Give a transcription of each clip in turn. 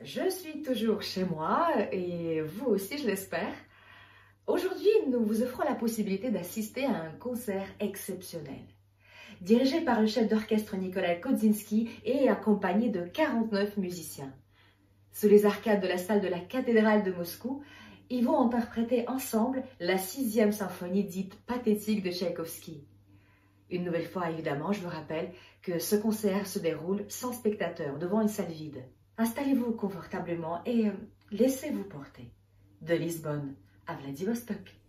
Je suis toujours chez moi et vous aussi je l'espère. Aujourd'hui, nous vous offrons la possibilité d'assister à un concert exceptionnel. Dirigé par le chef d'orchestre Nikolai Kodzinski et accompagné de 49 musiciens. Sous les arcades de la salle de la cathédrale de Moscou, ils vont interpréter ensemble la sixième symphonie dite pathétique de Tchaïkovski. Une nouvelle fois, évidemment, je vous rappelle que ce concert se déroule sans spectateurs, devant une salle vide. Installez-vous confortablement et euh, laissez-vous porter. De Lisbonne à Vladivostok.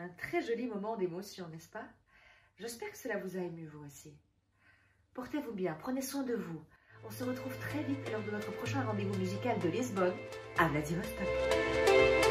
Un très joli moment d'émotion, n'est-ce pas? J'espère que cela vous a ému vous aussi. Portez-vous bien, prenez soin de vous. On se retrouve très vite lors de notre prochain rendez-vous musical de Lisbonne à Vladivostok.